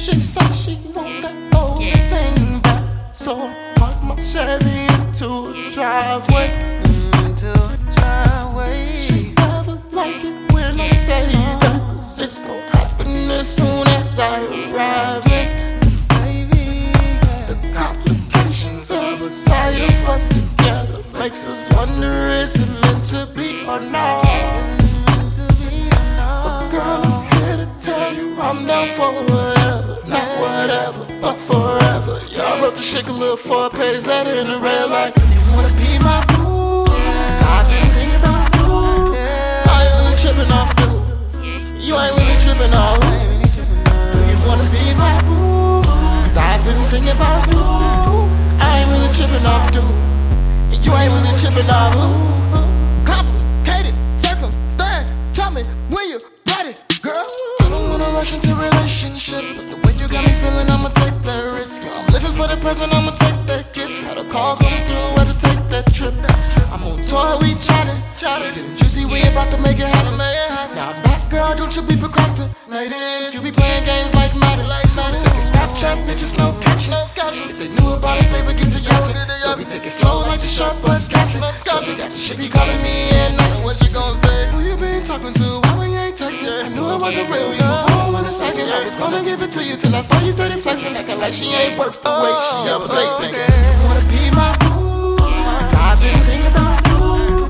She said she don't got no thing back, so I parked my Chevy into a driveway. Into a driveway. She never like it when I say that, cause it's no happiness soon as I arrive. In. The complications of a side of us together makes us wonder is it meant to be or not? But girl, I'm here to tell you I'm down for it whatever, but forever. Y'all wrote the shit a little four page letter in the red light. You wanna be my boo? So I've been thinking about you. I ain't really tripping off you. You ain't really tripping off me. Do you wanna be my boo? Cause I've been thinking about you. I ain't really tripping off you. You ain't really tripping off who? Present, I'ma take that gift. Had a call come through, had to take that trip. I'm on tour, we chatting, chatting. Getting juicy, we about to make it happen. Now back, girl, don't you be procrastinating. You be playing games like Madden. Taking Snapchat pictures, no caption. If they knew about us, they would get to yapping. So we take it slow like the sharp bus captain. They got the shit be calling me and nice. What you gon' say? Who you been talking to? Why we ain't texting? I knew it wasn't real. You was home in a second. I was gonna give it to you till I saw you like she ain't worth the wait. She oh, late, oh, nigga. You wanna be my boo? Cause I've been thinking about you.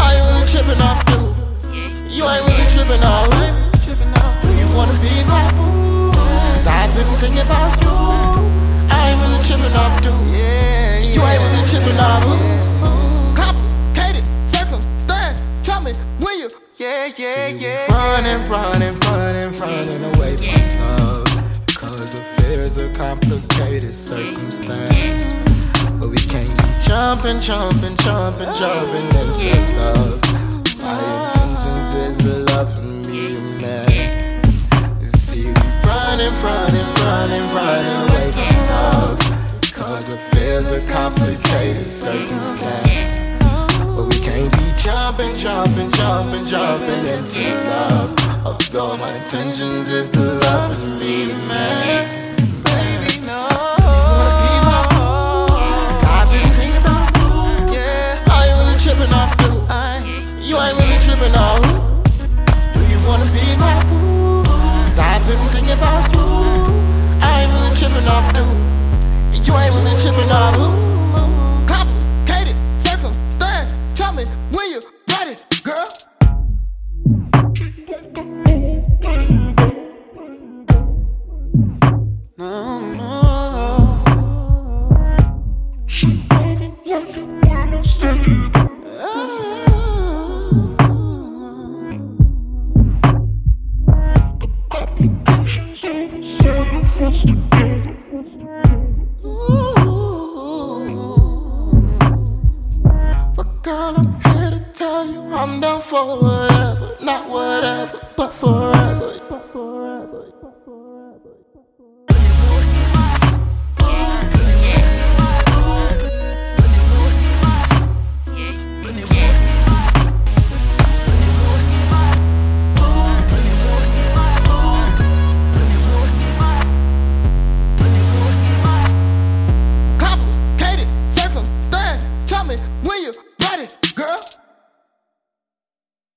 I ain't really tripping off you. You ain't really tripping off me. Do you wanna be my boo? Cause I've been thinking about you. I ain't really tripping off you. Yeah, You ain't really tripping off who? Complicated circumstance. Tell me when you yeah, yeah, yeah. running, running, running, running away from love. Are complicated circumstance. But we can't be jumping, jumping, jumping, jumping into love. My intentions is for me to man. You see, we running, running, running, running away from love. Cause affairs are complicated circumstance. But we can't be jumping, jumping, jumping, jumping into love. Although my intentions is to You ain't really tripping off who? Do you wanna be my boo? Cause I've been thinking about you. I ain't really tripping off you. You ain't really tripping off who? Complicated circumstance. Tell me when you ready, girl. Tell you I'm down for whatever, not whatever, but forever. But forever.